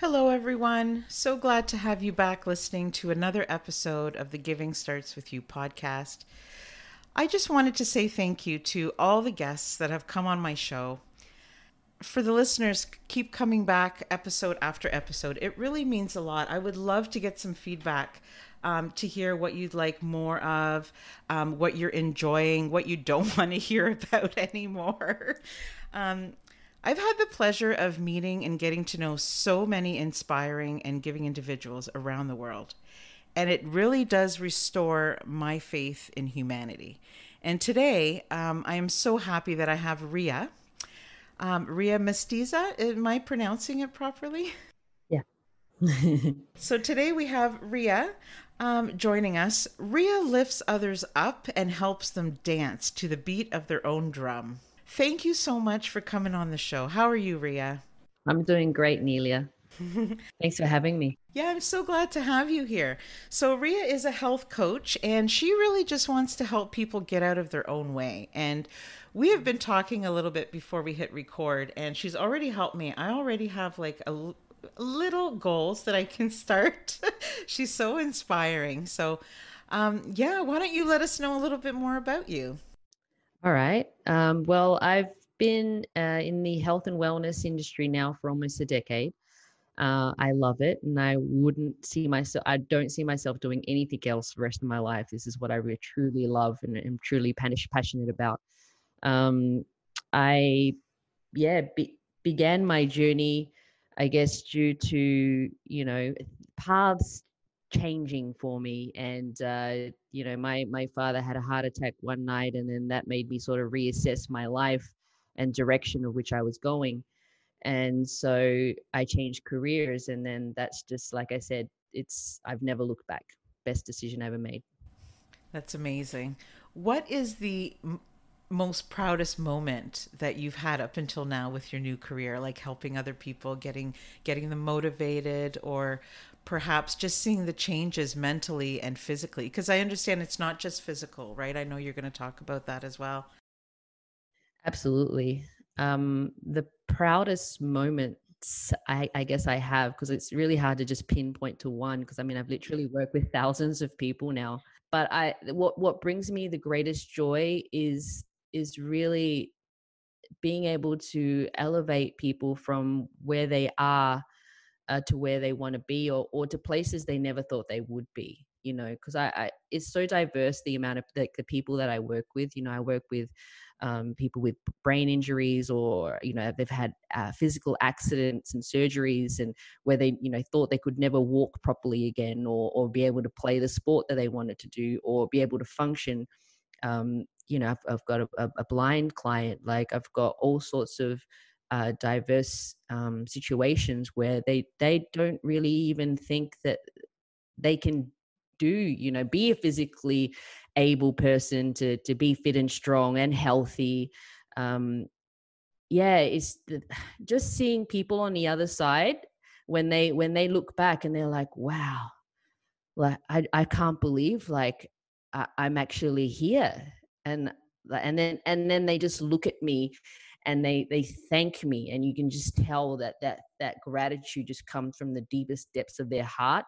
Hello, everyone. So glad to have you back listening to another episode of the Giving Starts With You podcast. I just wanted to say thank you to all the guests that have come on my show. For the listeners, keep coming back episode after episode. It really means a lot. I would love to get some feedback um, to hear what you'd like more of, um, what you're enjoying, what you don't want to hear about anymore. Um, I've had the pleasure of meeting and getting to know so many inspiring and giving individuals around the world. And it really does restore my faith in humanity. And today, um, I am so happy that I have Ria. Um, Ria Mestiza, am I pronouncing it properly? Yeah. so today we have Ria um, joining us. Ria lifts others up and helps them dance to the beat of their own drum. Thank you so much for coming on the show. How are you, Ria? I'm doing great, Nelia. Thanks for having me. Yeah, I'm so glad to have you here. So, Ria is a health coach, and she really just wants to help people get out of their own way. And we have been talking a little bit before we hit record, and she's already helped me. I already have like a little goals that I can start. she's so inspiring. So, um, yeah, why don't you let us know a little bit more about you? All right. Um, well, I've been uh, in the health and wellness industry now for almost a decade. Uh, I love it, and I wouldn't see myself. I don't see myself doing anything else the rest of my life. This is what I really, truly love and am truly passionate about. Um, I, yeah, be, began my journey, I guess, due to you know paths changing for me and uh, you know my my father had a heart attack one night and then that made me sort of reassess my life and direction of which i was going. And so i changed careers and then that's just like i said it's i've never looked back. Best decision ever made. That's amazing. What is the m- most proudest moment that you've had up until now with your new career? Like helping other people getting getting them motivated or perhaps just seeing the changes mentally and physically because i understand it's not just physical right? I know you're going to talk about that as well. Absolutely. Um, the proudest moments I, I guess i have because it's really hard to just pinpoint to one because i mean i've literally worked with thousands of people now but i what what brings me the greatest joy is is really being able to elevate people from where they are uh, to where they want to be or, or to places they never thought they would be you know because I, I, it's so diverse the amount of the, the people that i work with you know i work with um, people with brain injuries or you know they've had uh, physical accidents and surgeries and where they you know thought they could never walk properly again or or be able to play the sport that they wanted to do or be able to function. Um, you know I've, I've got a, a blind client like i've got all sorts of uh, diverse um, situations where they they don't really even think that they can do you know be a physically able person to to be fit and strong and healthy. Um yeah it's the, just seeing people on the other side when they when they look back and they're like wow like i i can't believe like I, i'm actually here. And and then and then they just look at me and they they thank me and you can just tell that that that gratitude just comes from the deepest depths of their heart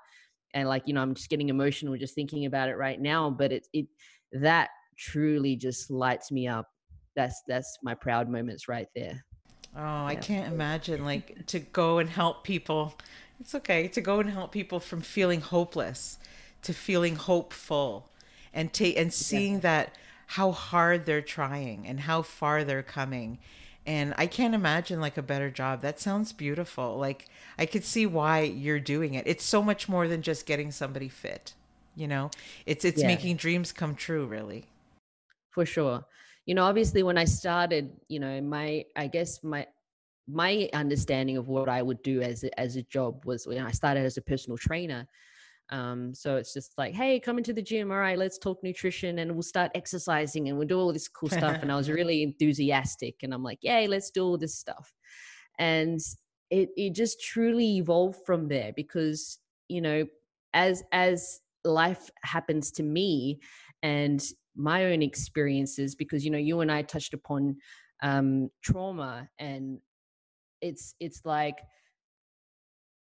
and like you know i'm just getting emotional just thinking about it right now but it it that truly just lights me up that's that's my proud moments right there oh yeah. i can't imagine like to go and help people it's okay to go and help people from feeling hopeless to feeling hopeful and take and seeing yeah. that how hard they're trying and how far they're coming and i can't imagine like a better job. That sounds beautiful. Like i could see why you're doing it. It's so much more than just getting somebody fit you know? It's it's yeah. making dreams come true really. For sure. You know obviously when i started you know my i guess my my understanding of what i would do as a, as a job was when i started as a personal trainer um, so it's just like, hey, come into the gym. All right, let's talk nutrition and we'll start exercising and we'll do all this cool stuff. and I was really enthusiastic and I'm like, yay, let's do all this stuff. And it it just truly evolved from there because, you know, as as life happens to me and my own experiences, because you know, you and I touched upon um trauma and it's it's like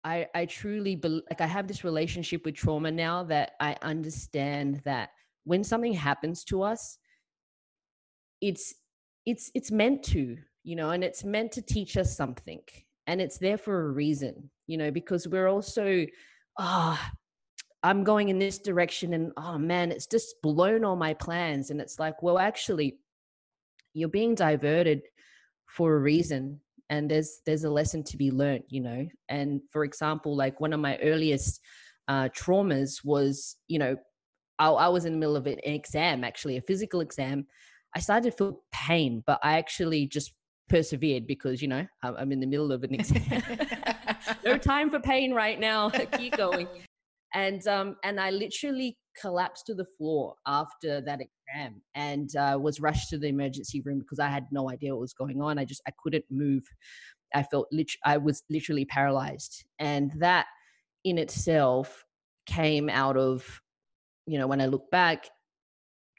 I I truly be, like I have this relationship with trauma now that I understand that when something happens to us, it's it's it's meant to, you know, and it's meant to teach us something, and it's there for a reason, you know, because we're also ah. Oh, I'm going in this direction, and oh man, it's just blown all my plans. And it's like, well, actually, you're being diverted for a reason and there's there's a lesson to be learned you know? And for example like one of my earliest uh, traumas was you know I, I was in the middle of an exam actually a physical exam. I started to feel pain but i actually just persevered because you know i'm in the middle of an exam no time for pain right now. Keep going and um and i literally collapsed to the floor after that exam and uh, was rushed to the emergency room because I had no idea what was going on. I just I couldn't move. I felt lit- I was literally paralyzed, and that in itself came out of you know when I look back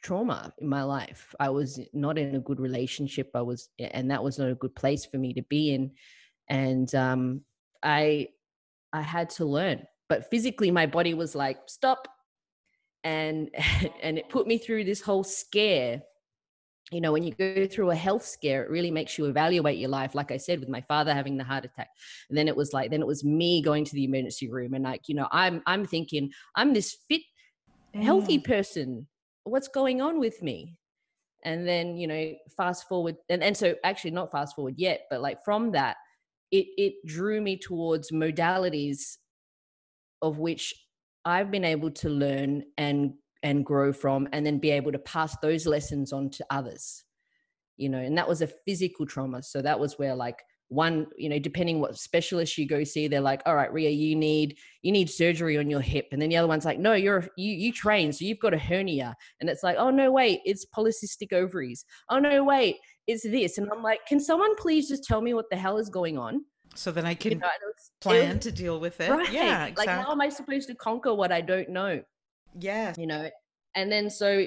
trauma in my life. I was not in a good relationship. I was, and that was not a good place for me to be in. And um, I, I had to learn. But physically, my body was like, "Stop! and and it put me through this whole scare you know when you go through a health scare it really makes you evaluate your life like i said with my father having the heart attack and then it was like then it was me going to the emergency room and like you know i'm i'm thinking i'm this fit healthy mm. person what's going on with me and then you know fast forward and, and so actually not fast forward yet but like from that it it drew me towards modalities of which I've been able to learn and and grow from and then be able to pass those lessons on to others you know and that was a physical trauma. So that was where like one you know depending what specialist you go see they're like all right ria you need you need surgery on your hip. And then the other one's like no you're you you train so you've got a hernia. And it's like oh no wait it's polycystic ovaries. Oh no wait it's this. And i'm like can someone please just tell me what the hell is going on so then I can you know, was, plan was, to deal with it. Right. Yeah. Exactly. Like how am I supposed to conquer what I don't know? Yeah. You know, and then so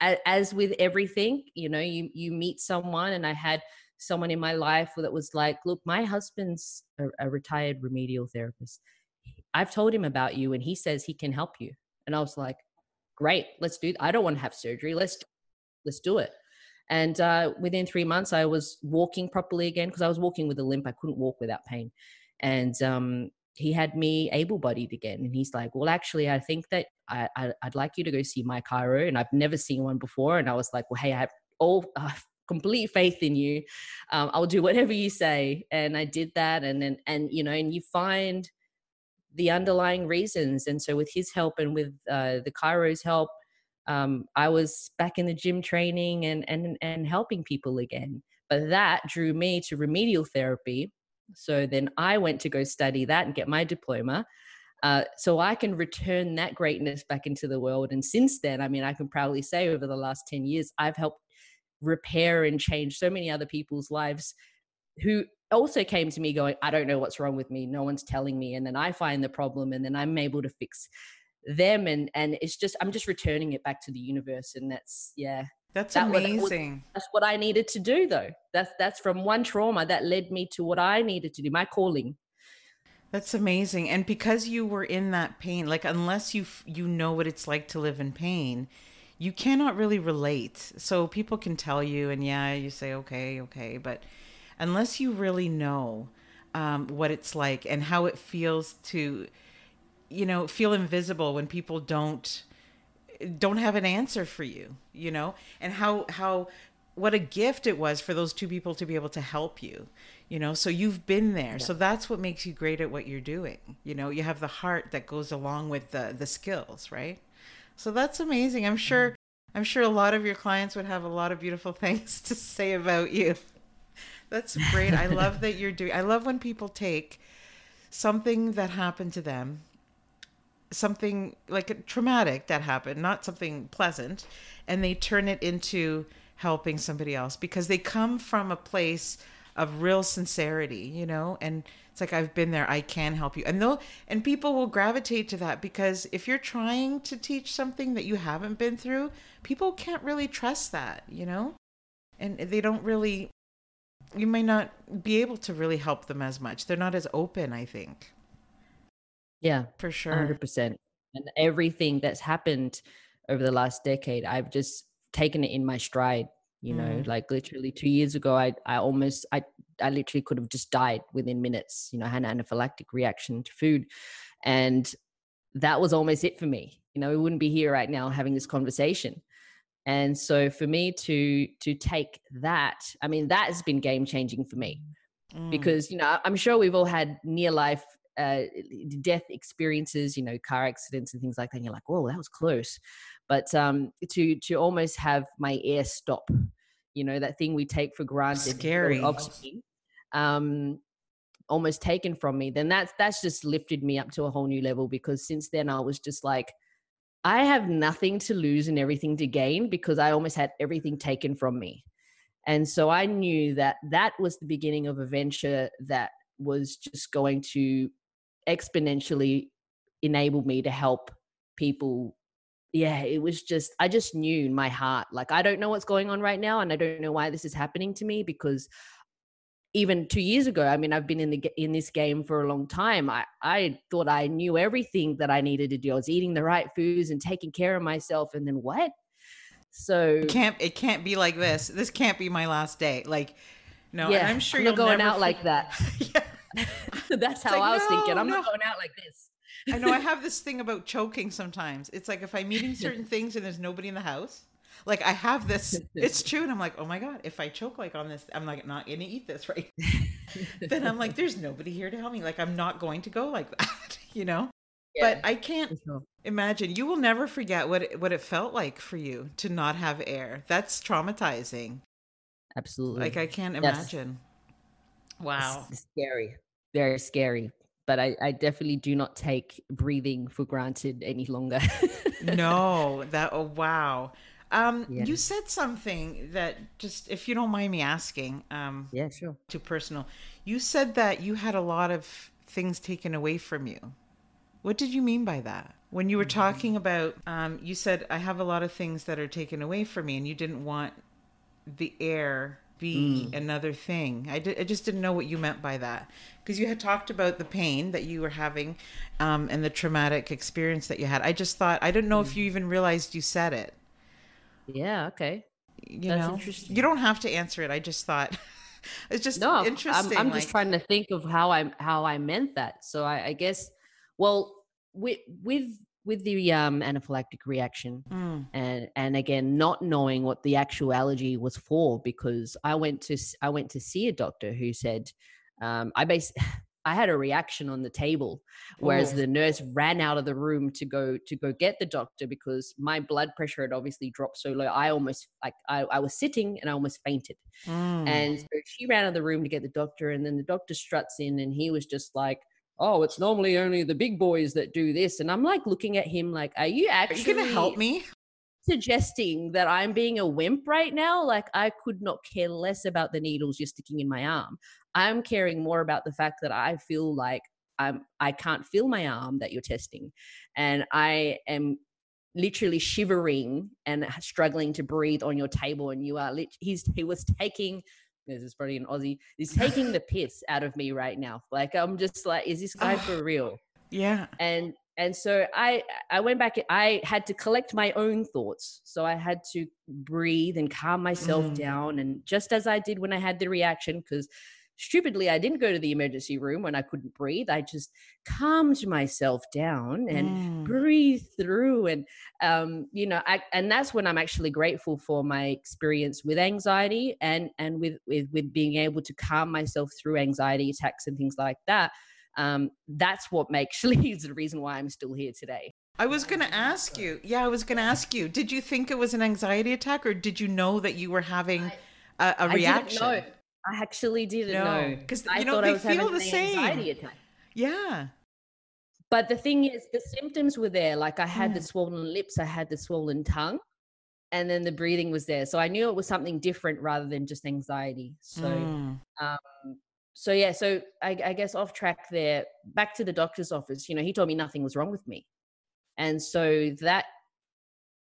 as with everything, you know, you you meet someone and I had someone in my life that was like, look, my husband's a, a retired remedial therapist. I've told him about you and he says he can help you. And I was like, great, let's do I don't want to have surgery. Let's let's do it. And uh, within three months, I was walking properly again because I was walking with a limp. I couldn't walk without pain. And um, he had me able bodied again. And he's like, Well, actually, I think that I, I, would like you to go see my chiro. And I've never seen one before. And I was like, Well, hey, I have all. Uh, complete faith in you um, i'll do whatever you say and i did that and then and you know and you find the underlying reasons and so with his help and with uh, the chiro's help um, I was back in the gym training and and and helping people again. But that drew me to remedial therapy. So then I went to go study that and get my diploma. Uh, so I can return that greatness back into the world. And since then, I mean, I can proudly say over the last 10 years, I've helped repair and change so many other people's lives who also came to me going, I don't know what's wrong with me. No one's telling me. And then I find the problem and then I'm able to fix them and and it's just i'm just returning it back to the universe and that's yeah. That's that amazing. was, that's what i needed to do though. That's that's from one trauma that led me to what i needed to do my calling. That's amazing. And because you were in that pain like unless you you know what it's like to live in pain you cannot really relate. So people can tell you and yeah you say okay okay. But unless you really know um, what it's like and how it feels to you know feel invisible when people don't don't have an answer for you, you know, and how how what a gift it was for those two people to be able to help you you know? So you've been there. Yeah. so that's what makes you great at what you're doing you know? You have the heart that goes along with the the skills right? So that's amazing. I'm sure mm-hmm. i'm sure a lot of your clients would have a lot of beautiful things to say about you. That's great. I love that you're doing i love when people take something that happened to them something like traumatic that happened not something pleasant and they turn it into helping somebody else because they come from a place of real sincerity, you know, and it's like I've been there, I can help you. And they'll and people will gravitate to that because if you're trying to teach something that you haven't been through, people can't really trust that, you know? And they don't really you may not be able to really help them as much. They're not as open, I think. Yeah, for sure. 100%. And everything that's happened over the last decade, I've just taken it in my stride you know mm. like literally two years ago i i almost i i literally could have just died within minutes you know I had an anaphylactic reaction to food and that was almost it for me you know we wouldn't be here right now having this conversation and so for me to to take that i mean that has been game changing for me mm. because you know i'm sure we've all had near life uh, death experiences you know car accidents and things like that and you're like whoa that was close but um, to to almost have my air stop, you know, that thing we take for granted, scary oxygen, um, almost taken from me. Then that's that's just lifted me up to a whole new level because since then I was just like. I have nothing to lose and everything to gain because I almost had everything taken from me. And so I knew that that was the beginning of a venture that was just going to exponentially enabled me to help people yeah, it was just, I just knew in my heart, like, I don't know what's going on right now. And I don't know why this is happening to me because even two years ago, I mean, I've been in the in this game for a long time. I, I thought I knew everything that I needed to do. I was eating the right foods and taking care of myself. And then what? So it can't it can't be like this. This can't be my last day. Like, no, yeah, I'm sure you're going out like that. That's how like, I was no, thinking. I'm no. not going out like this. I know I have this thing about choking sometimes. It's like if I'm eating certain things and there's nobody in the house, like I have this, it's true. And I'm like, oh my God, if I choke like on this, I'm like not gonna eat this, right? then I'm like, there's nobody here to help me. Like I'm not going to go like that, you know? Yeah, but I can't imagine. You will never forget what it, what it felt like for you to not have air. That's traumatizing. Absolutely. Like I can't imagine. Wow. It's scary. Very scary but I, I definitely do not take breathing for granted any longer. no, that oh wow. Um, yeah. You said something that just, if you don't mind me asking, um, yeah, sure, too personal. You said that you had a lot of things taken away from you. What did you mean by that? When you were mm-hmm. talking about, um, you said I have a lot of things that are taken away from me, and you didn't want the air be mm. another thing. I, I just didn't know what you meant by that because you had talked about the pain that you were having um, and the traumatic experience that you had. I just thought I didn't know mm. if you even realized you said it. Yeah. Okay. You That's know, interesting. you don't have to answer it. I just thought it's just no, interesting. I'm, I'm like... just trying to think of how I how I meant that. So I, I guess, well, with with with the um, anaphylactic reaction mm. and and again not knowing what the actual allergy was for because I went to I went to see a doctor who said um, I base I had a reaction on the table, whereas Ooh. the nurse ran out of the room to go to go get the doctor because my blood pressure had obviously dropped so low. I almost like I, I was sitting and I almost fainted. Mm. And so she ran out of the room to get the doctor, and then the doctor struts in and he was just like, oh, it's normally only the big boys that do this. And I'm like looking at him like, are you actually are you going to help me? Suggesting that I'm being a wimp right now. Like I could not care less about the needles you're sticking in my arm. I'm caring more about the fact that I feel like I'm I can't feel my arm that you're testing. And I am literally shivering and struggling to breathe on your table and you are lit- he's he was taking this is probably an Aussie. He's taking the piss out of me right now. Like I'm just like, is this guy for real? Yeah. And and so I I went back. I had to collect my own thoughts. So I had to breathe and calm myself mm. down. And just as I did when I had the reaction, because stupidly, I didn't go to the emergency room when I couldn't breathe. I just calmed myself down and mm. breathe through. And, um, you know, I, and that's when I'm actually grateful for my experience with anxiety and, and with, with, with being able to calm myself through anxiety attacks and things like that. Um, that's what makes is the reason why I'm still here today. I was going to ask you. Yeah, I was going to ask you. Did you think it was an anxiety attack, or did you know that you were having a, a reaction? I didn't know. I actually didn't no, know because you know they feel the same. Attack. Yeah. But the thing is, the symptoms were there. Like I had mm. the swollen lips, I had the swollen tongue, and then the breathing was there. So I knew it was something different rather than just anxiety. So, mm. um, so yeah. So I, I guess off track there. Back to the doctor's office. You know, he told me nothing was wrong with me and so that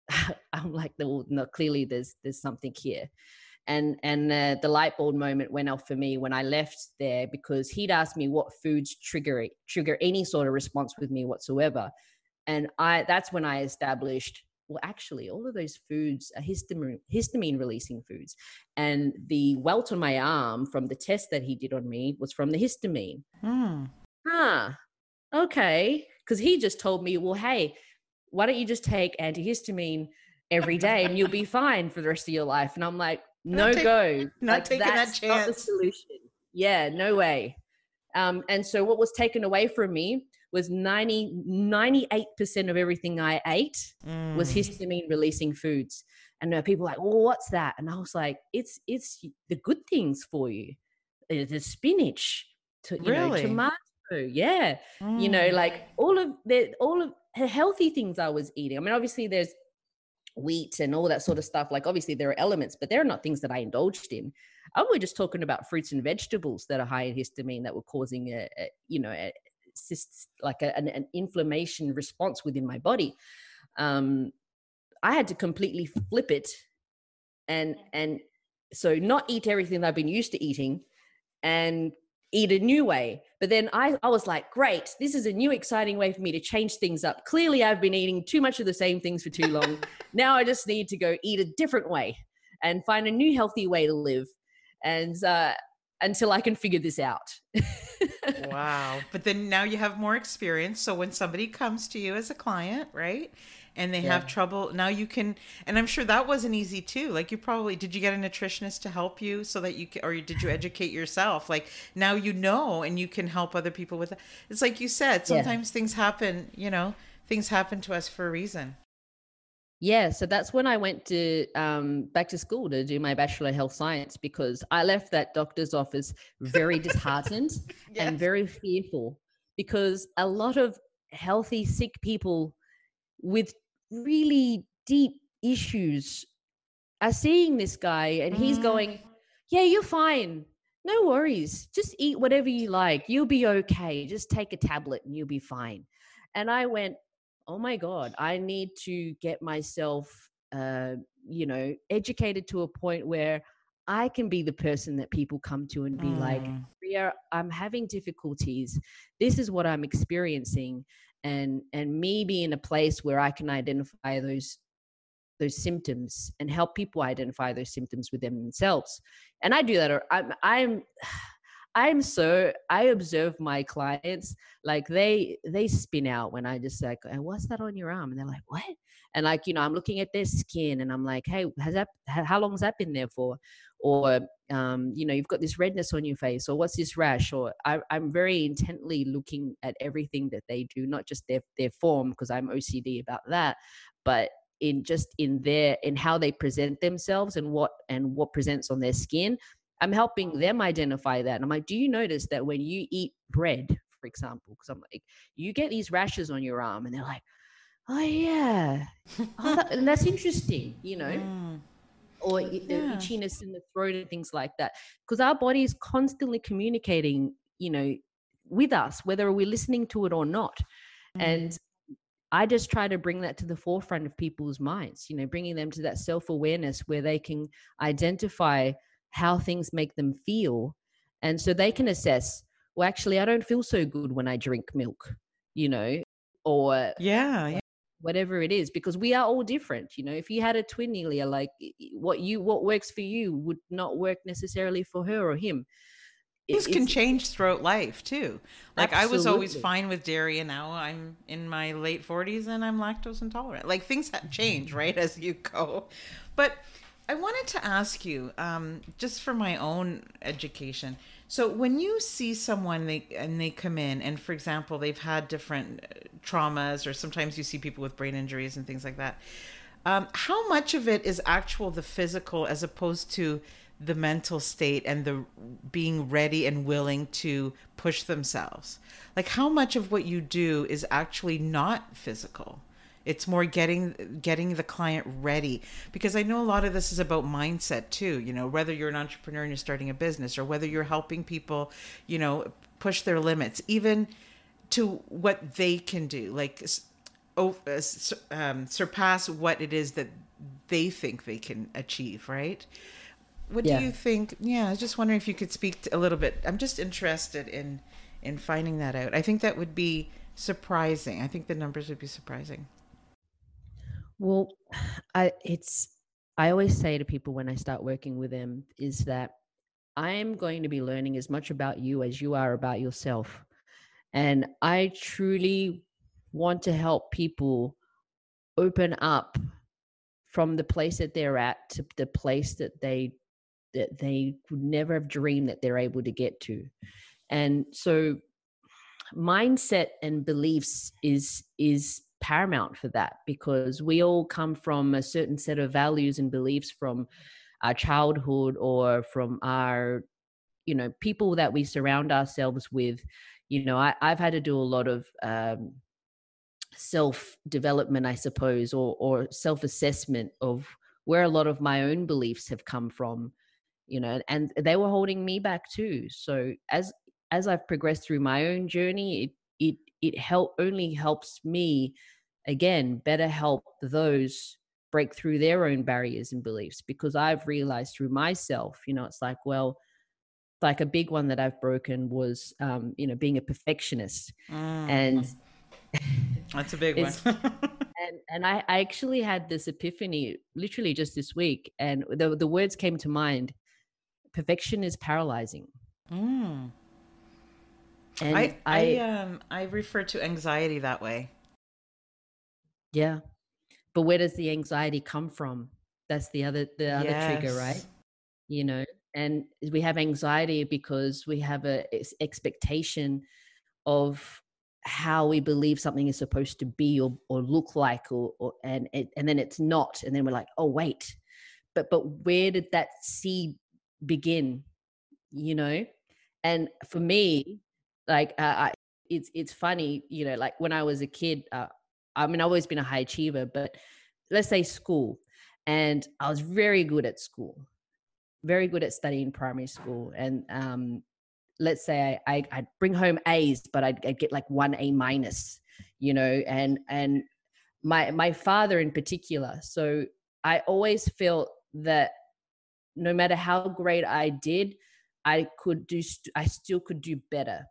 i'm like well no clearly there's there's something here and and uh, the light bulb moment went off for me when i left there because he'd asked me what foods trigger trigger any sort of response with me whatsoever. And i that's when i established well actually all of those foods are histamine histamine releasing foods. And the welt on my arm from the test that he did on me was from the histamine. Hmm. huh. Okay. Because he just told me, well, hey, why don't you just take antihistamine every day and you'll be fine for the rest of your life? And I'm like, no take, go. Not like, taking that chance. Not the solution. Yeah, no way. Um, and so what was taken away from me was 90, 98% of everything I ate mm. was histamine releasing foods. And uh, people like, well, what's that? And I was like, it's it's the good things for you. The spinach, to, you really? know, tomato, yeah mm. you know mm. like all of the all of the healthy things i was eating i mean obviously there's wheat and all that sort of stuff like obviously there are elements but they're not things that i indulged in. And we're just talking about fruits and vegetables that are high in histamine that were causing a, a you know a, like a, an, an, inflammation response within my body. Um i had to completely flip it and and so not eat everything that i've been used to eating and eat a new way. But then I, I was like, great, this is a new exciting way for me to change things up. Clearly, I've been eating too much of the same things for too long. now I just need to go eat a different way and find a new healthy way to live. And uh, until I can figure this out. wow. But then now you have more experience. So when somebody comes to you as a client, right? And they yeah. have trouble now you can and i'm sure that wasn't easy too like you probably did you get a nutritionist to help you so that you can, or did you educate yourself like now you know and you can help other people with it it's like you said sometimes yeah. things happen you know things happen to us for a reason yeah, so that's when I went to um, back to school to do my bachelor of health science because I left that doctor's office very disheartened yes. and very fearful because a lot of healthy sick people with really deep issues are seeing this guy and he's mm. going, Yeah, you're fine. No worries. Just eat whatever you like. You'll be okay. Just take a tablet and you'll be fine. And I went, Oh my God, I need to get myself, uh, you know, educated to a point where I can be the person that people come to and be mm. like, Ria, I'm having difficulties. This is what I'm experiencing and and me be in a place where i can identify those those symptoms and help people identify those symptoms within themselves. And i do that i'm i'm i'm so i observe my clients like they they spin out when i just like what's that on your arm? And they're like what? And like you know i'm looking at their skin and i'm like hey has that how long has that been there for or um, you know you've got this redness on your face or what's this rash or I, am very intently looking at everything that they do not just their their form because i'm ocd about that but in just in their in how they present themselves and what and what presents on their skin i'm helping them identify that and i'm like do you notice that when you eat bread for example? Because i'm like you get these rashes on your arm and they're like oh yeah. Oh, that, and that's interesting you know? Mm or the yeah. itchiness in the throat and things like that because our body is constantly communicating you know with us whether we're listening to it or not mm. and i just try to bring that to the forefront of people's minds you know bringing them to that self-awareness where they can identify how things make them feel and so they can assess well actually i don't feel so good when i drink milk you know or yeah, yeah whatever it is because we are all different you know if you had a twin Elia, like what you what works for you would not work necessarily for her or him things can change throughout life too. Like Absolutely. I was always fine with dairy, and now I'm in my late 40s and I'm lactose intolerant. Like things have change, right, as you go. But I wanted to ask you, um, just for my own education. So when you see someone they and they come in, and for example, they've had different uh, traumas, or sometimes you see people with brain injuries and things like that. Um, how much of it is actual the physical as opposed to the mental state and the being ready and willing to push themselves? Like how much of what you do is actually not physical? It's more getting getting the client ready because I know a lot of this is about mindset too. You know, whether you're an entrepreneur and you're starting a business, or whether you're helping people, you know, push their limits, even to what they can do, like oh, uh, um, surpass what it is that they think they can achieve. Right? What yeah. do you think? Yeah, I was just wondering if you could speak a little bit. I'm just interested in in finding that out. I think that would be surprising. I think the numbers would be surprising. Well, I it's I always say to people when I start working with them is that I am going to be learning as much about you as you are about yourself. And I truly want to help people open up from the place that they're at to the place that they that they would never have dreamed that they're able to get to. And so mindset and beliefs is is paramount for that because we all come from a certain set of values and beliefs from our childhood or from our you know people that we surround ourselves with. You know I, have had to do a lot of um, self development i suppose or or self assessment of where a lot of my own beliefs have come from you know and they were holding me back too. So as as i've progressed through my own journey it it it help only helps me again better help those break through their own barriers and beliefs because I've realized through myself, you know, it's like, well, like a big one that I've broken was, um, you know, being a perfectionist. Mm. And that's a big one. and and I, I actually had this epiphany literally just this week. And the, the words came to mind perfection is paralyzing. Mm. And I, I, I um I refer to anxiety that way. Yeah. But where does the anxiety come from? That's the other the other yes. trigger, right? You know, and we have anxiety because we have a expectation of how we believe something is supposed to be or, or look like or, or and it, and then it's not and then we're like oh wait but but where did that seed begin you know and for me like uh, I, it's it's funny you know like when i was a kid uh, I mean, I've always been a high achiever, but let's say school. And I was very good at school, very good at studying primary school. And um, let's say I, I, would bring home A's, but I'd, I'd, get like one A minus, you know, and, and my, my father in particular. So I always felt that no matter how great I did, I could do, I still could do better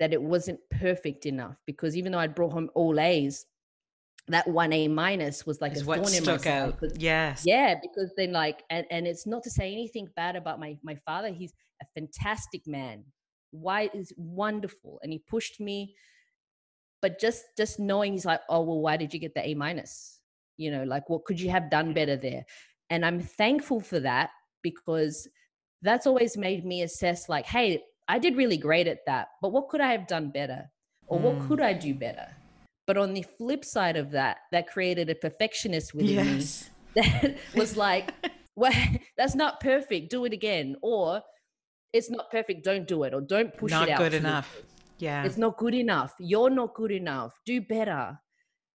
that it wasn't perfect enough because even though I'd brought home all A's, that one A minus was like is a what stuck out. Because, yes, yeah, because then like, and and it's not to say anything bad about my my father. He's a fantastic man. Why is wonderful, and he pushed me. But just just knowing he's like, oh well, why did you get the A minus? You know, like what could you have done better there? And I'm thankful for that because that's always made me assess like, hey, I did really great at that, but what could I have done better? Or mm. what could I do better? But on the flip side of that, that created a perfectionist within yes. me that was like, well, that's not perfect, do it again. Or it's not perfect, don't do it. Or don't push not it out. Not good enough. Yeah. It's not good enough. You're not good enough. Do better.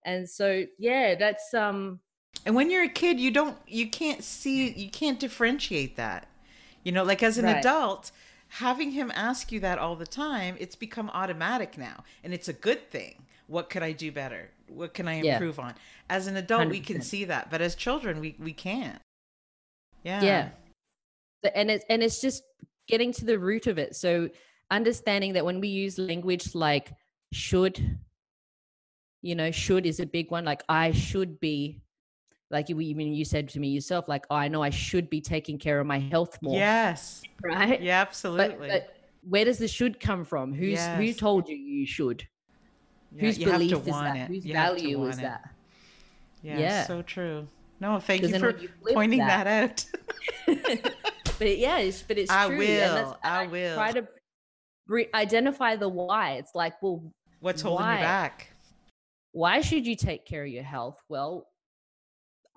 And so, yeah, that's um and when you're a kid, you don't you can't see you can't differentiate that. You know, like as an right. adult, having him ask you that all the time, it's become automatic now. And it's a good thing. What could I do better? What can I improve yeah. on? As an adult, 100%. we can see that, but as children, we, we can't. Yeah. Yeah. And it's, and it's just getting to the root of it. So understanding that when we use language like should, you know, should is a big one. Like I should be like you, you mean you said to me yourself, like, oh, I know I should be taking care of my health more. Yes. Right. Yeah, absolutely. But, but where does the should come from? Who's who told you you should? Yeah, Whose you belief is that? it. Whose You value is it. that? Yeah, Yeah. so true. No, thank you for you pointing that- that, out. but it- yeah, it's, but it's I true. will, And I will. try to re- identify the why. It's like, well, What's holding Why? you back? why should you take care of your health? Well,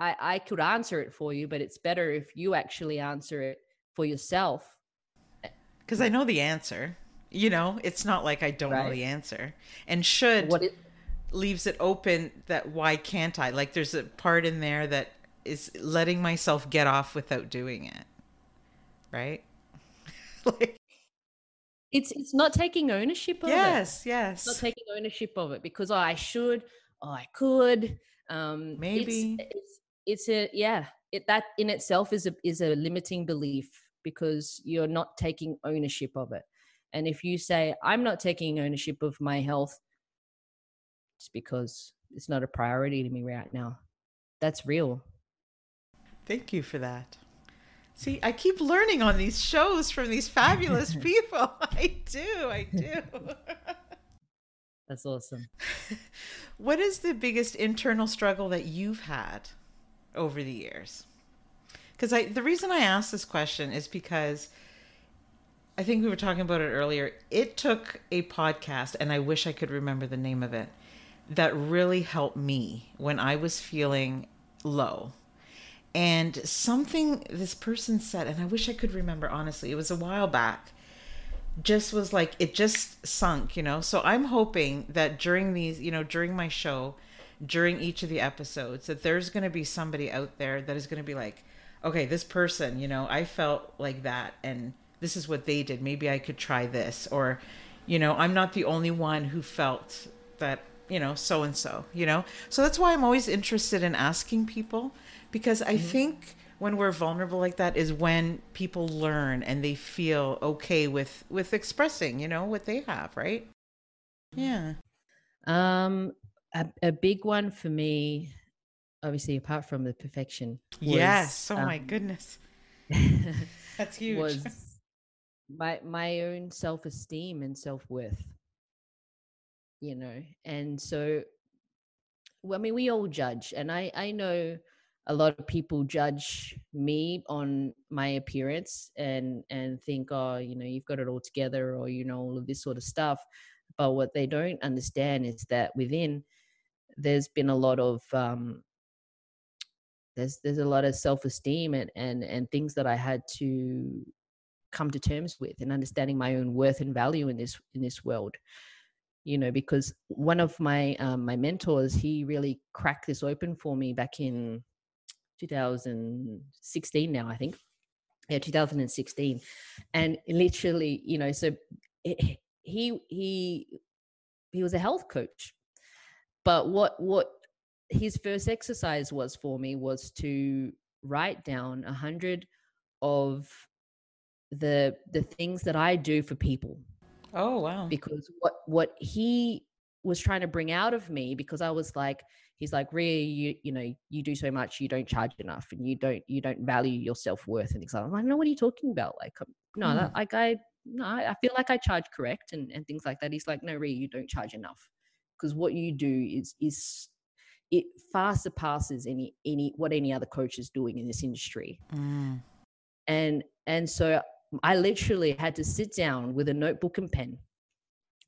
I I could answer it for you, but it's better if you actually answer it for yourself. Because I know the answer. You know, it's not like I don't know the answer. And should What it leaves it open that why can't I? Like there's a part in there that is letting myself get off without doing it. Right? like it's it's not taking ownership of it. yes, yes. not taking ownership of it because oh, I should, oh, I could. Um, Maybe. it's, it's it's a yeah. It that in itself is a is a limiting belief because you're not taking ownership of it. And if you say I'm not taking ownership of my health, it's because it's not a priority to me right now. That's real. Thank you for that. See, I keep learning on these shows from these fabulous people. I do, I do. That's awesome. what is the biggest internal struggle that you've had over the years? Because I, the reason I asked this question is because I think we were talking about it earlier. It took a podcast, and I wish I could remember the name of it, that really helped me when I was feeling low. And something this person said, and I wish I could remember honestly, it was a while back just was like it just sunk you know so i'm hoping that during these you know during my show during each of the episodes that there's going to be somebody out there that is going to be like okay this person you know i felt like that and this is what they did. Maybe i could try this or you know i'm not the only one who felt that you know so and so you know? So that's why i'm always interested in asking people because i think when we're vulnerable like that is when people learn and they feel okay with with expressing you know what they have right? Yeah. Um, a, a big one for me, obviously, apart from the perfection. yes was, oh my um, goodness that's huge was my my own self esteem and self worth. You know, and so, well, I mean, we all judge, and I I know a lot of people judge me on my appearance and and think, oh, you know, you've got it all together, or you know, all of this sort of stuff. But what they don't understand is that within there's been a lot of um, there's there's a lot of self-esteem and and and things that I had to come to terms with and understanding my own worth and value in this in this world you know because one of my um, my mentors he really cracked this open for me back in 2016 now i think. Yeah 2016 and literally you know so it, he he he was a health coach but what what his first exercise was for me was to write down a hundred of the the things that I do for people. Oh wow. Because what what he was trying to bring out of me because I was like he's like Ria you you know you do so much you don't charge enough and you don't you don't value your self-worth and things like that. I'm like no what are you talking about? Like um, no Hmm. that, like I no I I feel like I charge correct and and things like that. He's like no Ria you don't charge enough because what you do is is it far surpasses any any what any other coach is doing in this industry Mm. and and so i literally had to sit down with a notebook and pen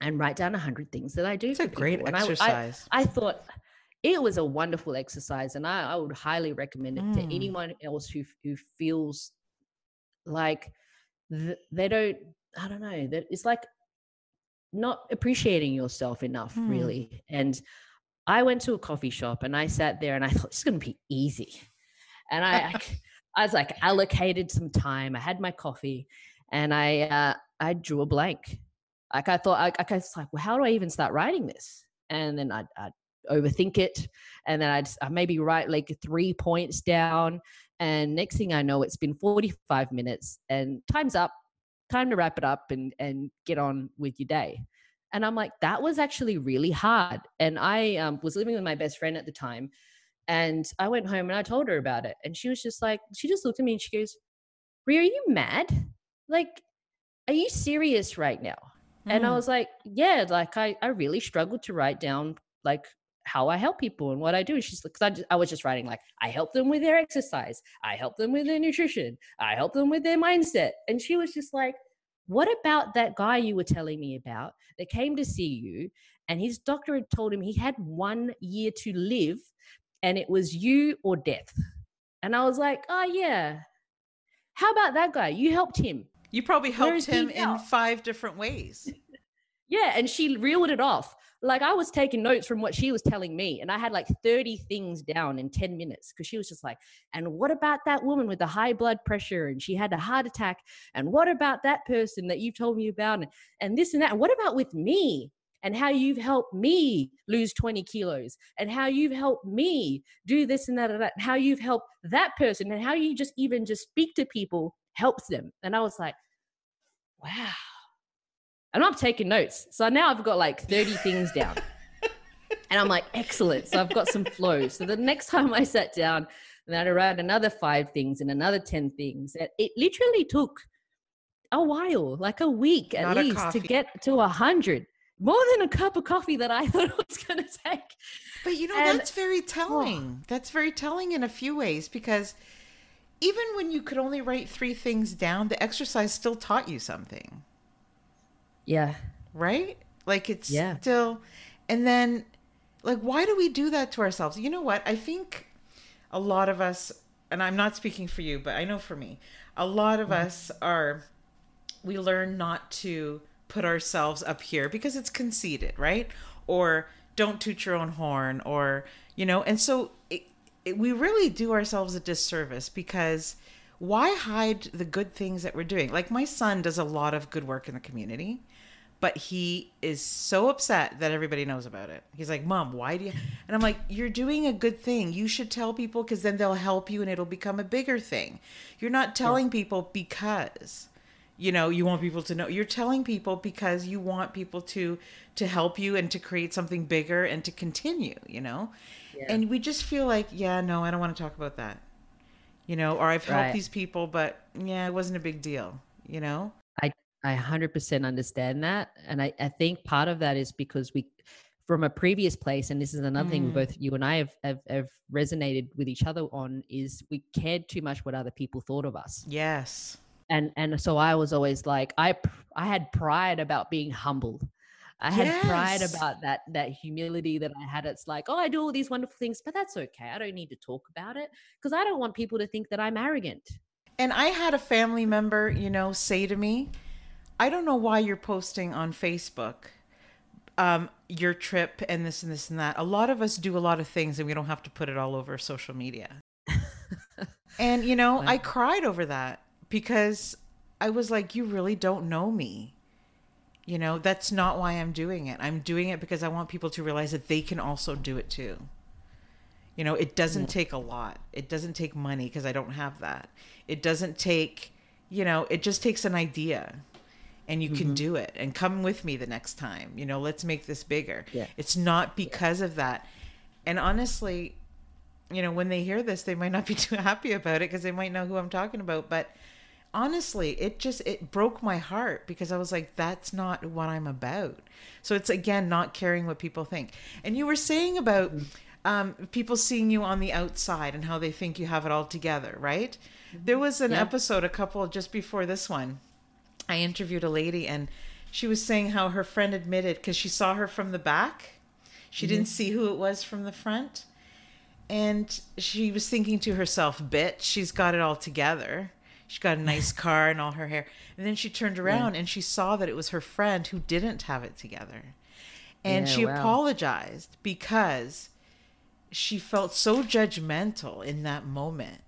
and write down 100 things that i do it's a great people. And I- I, exercise I thought it was a wonderful exercise and i, I would highly recommend it Mm. to anyone else who who feels like th- they don't i don't know that it's like not appreciating yourself enough Hmm. really. And i went to a coffee shop and i sat there and i thought this is going to be easy. And I, I was like allocated some time. I had my coffee and i uh, i drew a blank. Like i thought I, I was like well how do i even start writing this? And then i'd, I'd overthink it. And then i'd, I'd maybe write like three points down. And next thing i know it's been 45 minutes and time's up time to wrap it up and and get on with your day and i'm like that was actually really hard and i um, was living with my best friend at the time And I went home and I told her about it. And she was just like, she just looked at me and she goes, Ria, are you mad? Like, are you serious right now? Mm. And I hmm. was like, yeah, like I, I really struggled to write down like how I help people and what I do. She's like, I, I was just writing like, I help them with their exercise. I help them with their nutrition. I help them with their mindset. And she was just like, what about that guy you were telling me about that came to see you and his doctor had told him he had one year to live and it was you or death? And I was like, oh, yeah. How about that guy? You helped him. You probably helped him in five different ways. yeah. And she reeled it off like I was taking notes from what she was telling me, and I had like 30 things down in 10 minutes because she was just like, and what about that woman with the high blood pressure and she had a heart attack? And what about that person that you've told me about? And, and this and that. And what about with me? And how you've helped me lose 20 kilos, and how you've helped me do this and that and that, and how you've helped that person, and how you just even just speak to people helps them. And I was like, wow and I'm taking notes. So now I've got like 30 things down. and I'm like, excellent. So I've got some flow. So the next time I sat down, and I write another five things and another 10 things. It literally took a while, like a week at Not least, to get to a hundred. More than a cup of coffee that I thought it was going to take. But you know, and, that's very telling. Oh. That's very telling in a few ways because even when you could only write three things down, the exercise still taught you something. Yeah. Right? Like it's yeah. still and then like why do we do that to ourselves? You know what? I think a lot of us and I'm not speaking for you, but I know for me, a lot of mm-hmm. us are we learn not to put ourselves up here because it's conceited, right? Or don't toot your own horn or you know, and so it, it, we really do ourselves a disservice because why hide the good things that we're doing? Like my son does a lot of good work in the community but he is so upset that everybody knows about it. He's like, "Mom, why do you?" And I'm like, "You're doing a good thing. You should tell people because then they'll help you and it'll become a bigger thing. You're not telling yeah. people because you know you want people to know. You're telling people because you want people to to help you and to create something bigger and to continue. You know, yeah. and we just feel like, yeah, no, I don't want to talk about that. You know, or I've helped right. these people, but yeah, it wasn't a big deal. You know. I 100% understand that. And I, I think part of that is because we, from a previous place, and this is another mm. thing both you and I have, have, have resonated with each other on, is we cared too much what other people thought of us. Yes. And and so I was always like I I had pride about being humble. I had yes. pride about that that humility that I had. It's like, oh, I do all these wonderful things, but that's okay. I don't need to talk about it because I don't want people to think that I'm arrogant. And I had a family member, you know, say to me, I don't know why you're posting on Facebook um, your trip and this and this and that. A lot of us do a lot of things and we don't have to put it all over social media. and, you know. I cried over that because I was like, you really don't know me. You know, that's not why I'm doing it. I'm doing it because I want people to realize that they can also do it too. You know, it doesn't take a lot. It doesn't take money because I don't have that. It doesn't take, you know, it just takes an idea and you mm-hmm. can do it and come with me the next time you know let's make this bigger yeah. it's not because yeah. of that and honestly you know when they hear this they might not be too happy about it because they might know who i'm talking about but honestly it just it broke my heart because i was like that's not what i'm about so it's again not caring what people think and you were saying about mm-hmm. um, people seeing you on the outside and how they think you have it all together right mm-hmm. there was an yeah. episode a couple just before this one I interviewed a lady and she was saying how her friend admitted because she saw her from the back. She mm-hmm. didn't see who it was from the front. And she was thinking to herself, bitch, she's got it all together. She got a nice car and all her hair. And then she turned around yeah. and she saw that it was her friend who didn't have it together. And yeah, she wow. apologized because she felt so judgmental in that moment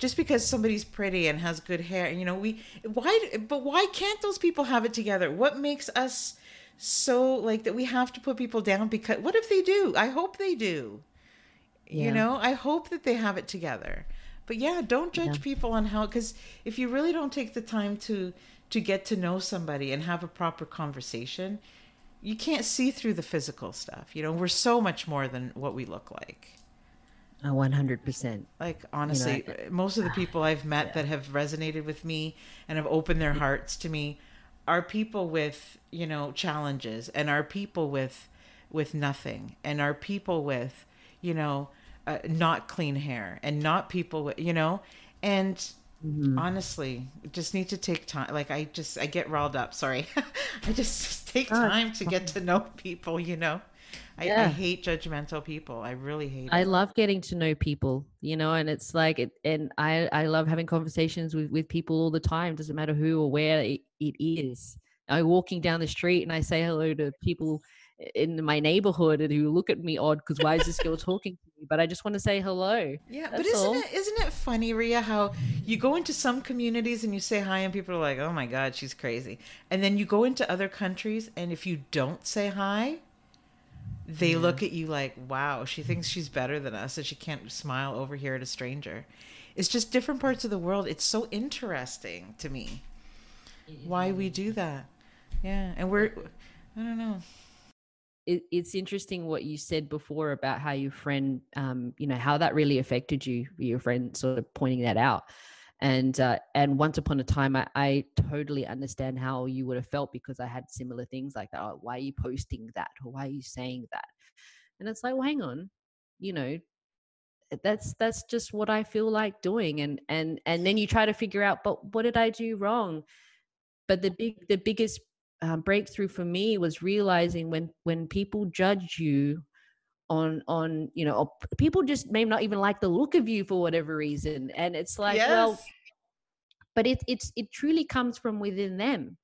just because somebody's pretty and has good hair you know we why but why can't those people have it together? What makes us so like that we have to put people down because what if they do? I hope they do. Yeah. you know i hope that they have it together. But yeah don't judge yeah. people on how because if you really don't take the time to to get to know somebody and have a proper conversation you can't see through the physical stuff you know? We're so much more than what we look like A one hundred percent. Like honestly, you know, I, most of the people I've met yeah. that have resonated with me and have opened their hearts to me are people with you know challenges and are people with with nothing and are people with you know uh, not clean hair and not people with you know and mm-hmm. honestly just need to take time like i just i get riled up sorry i just, just take time to get to know people you know I, yeah. I, hate judgmental people. I really hate. I love getting to know people, you know, and it's like, it, and I I love having conversations with with people all the time. Doesn't matter who or where it, it is. I'm walking down the street and I say hello to people in my neighborhood and who look at me odd because why is this girl talking to me? But I just want to say hello. Yeah, That's but isn't all. it isn't it funny, Ria, how you go into some communities and you say hi and people are like, "Oh my god, she's crazy," and then you go into other countries and if you don't say hi, they yeah. look at you like, "Wow, she thinks she's better than us and she can't smile over here at a stranger." It's just different parts of the world. It's so interesting to me why we do that. Yeah, and we're I don't know it, it's interesting what you said before about how your friend, um, you know, how that really affected you. Your friend sort of pointing that out, and uh, and once upon a time, I, I totally understand how you would have felt because I had similar things like that. Oh, why are you posting that, or why are you saying that? And it's like, well, hang on, you know, that's that's just what I feel like doing, and and and then you try to figure out, but what did I do wrong? But the big the biggest um, breakthrough for me was realizing when when people judge you on on you know people just may not even like the look of you for whatever reason and it's like yes. well but it it's it truly comes from within them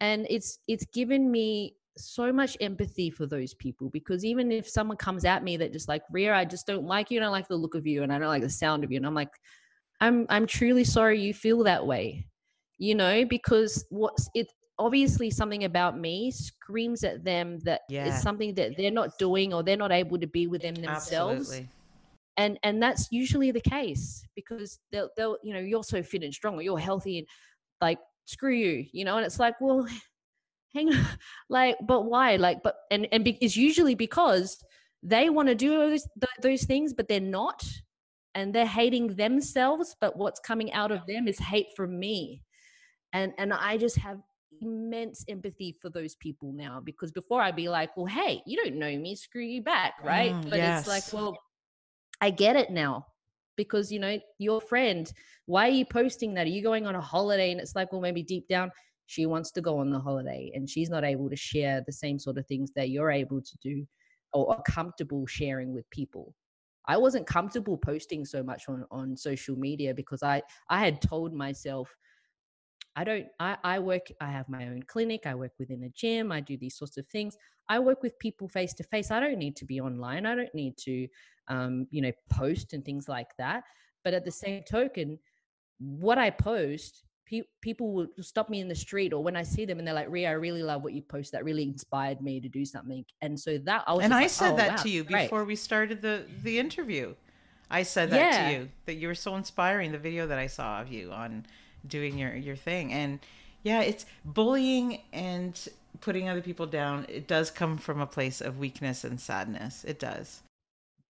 and it's it's given me so much empathy for those people because even if someone comes at me that just like Ria I just don't like you and I don't like the look of you and I don't like the sound of you and I'm like I'm I'm truly sorry you feel that way you know because what's it obviously something about me screams at them that yeah. it's something that they're not doing or they're not able to be with them themselves. Absolutely. And and that's usually the case because they'll they'll you know you're so fit and strong or you're healthy and like screw you you know and it's like well hang on like but why like but and and be, it's usually because they want to do those those things but they're not and they're hating themselves but what's coming out of them is hate from me and and i just have immense empathy for those people now because before I'd be like, well, hey, you don't know me, screw you back, right? Mm, but yes. it's like, well, I get it now because you know your friend why are you posting that are you going on a holiday and it's like well maybe deep down she wants to go on the holiday and she's not able to share the same sort of things that you're able to do or are comfortable sharing with people i wasn't comfortable posting so much on on social media because i i had told myself I don't, I, I work, I have my own clinic, I work within a gym, I do these sorts of things. I work with people face to face. I don't need to be online. I don't need to, um, you know, post and things like that. But at the same token, what I post, pe- people will stop me in the street or when I see them and they're like, Ria, I really love what you post. That really inspired me to do something. And so that I was And I like, said oh, that wow, to you before we started the the interview. I said that yeah. to you that you were so inspiring. The video that I saw of you on doing your your thing. And yeah it's bullying and putting other people down it does come from a place of weakness and sadness. It does.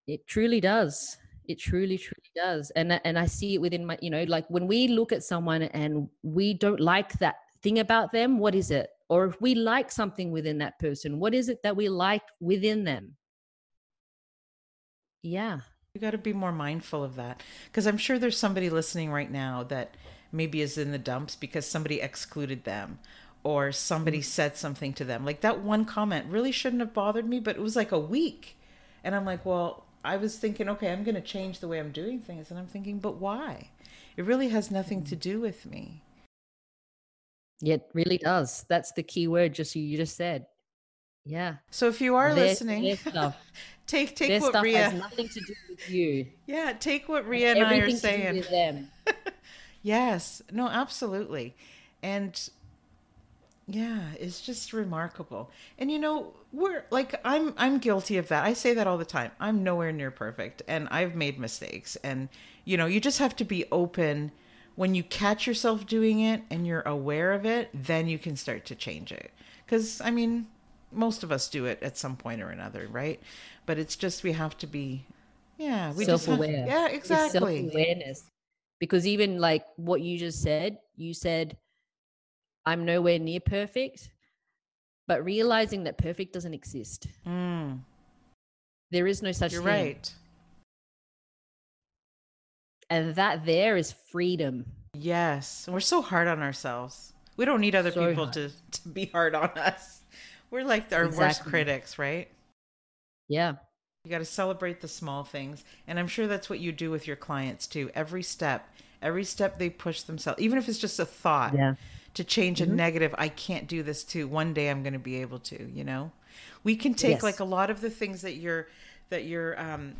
It truly does. It truly truly does. And and i see it within my you know like when we look at someone and we don't like that thing about them what is it? Or if we like something within that person what is it that we like within them? Yeah. You got to be more mindful of that. Because i'm sure there's somebody listening right now that maybe is in the dumps because somebody excluded them or somebody mm. said something to them. Like that one comment really shouldn't have bothered me, but it was like a week. And I'm like, well, I was thinking, okay, I'm going to change the way I'm doing things. And I'm thinking, but why? It really has nothing to mm. do with me. Yeah, it really does. That's the key word just you just said. Yeah. So if you are their, listening, their take take their what Ria has nothing to do with you. Yeah, take what Ria and, and I are saying. Yes, no, absolutely. And yeah, it's just remarkable. And you know, we're like I'm I'm guilty of that. I say that all the time. I'm nowhere near perfect and I've made mistakes and you know, you just have to be open when you catch yourself doing it and you're aware of it, then you can start to change it. Cuz I mean, most of us do it at some point or another, right? But it's just we have to be Yeah, we self-aware. just have, yeah, exactly. Self awareness, because even like what you just said, you said, "I'm nowhere near perfect," but realizing that perfect doesn't exist. Mm, There is no such you're thing, right. and that there is freedom. Yes, we're so hard on ourselves. We don't need other So people hard. to to be hard on us. We're like our worst critics, right? Yeah, You got to celebrate the small things. And I'm sure that's what you do with your clients too. Every step, every step they push themselves, even if it's just a thought yeah, to change Mm-hmm. a negative, I can't do this too. One day I'm going to be able to, you know? We can take Yes. like a lot of the things that you're that you're um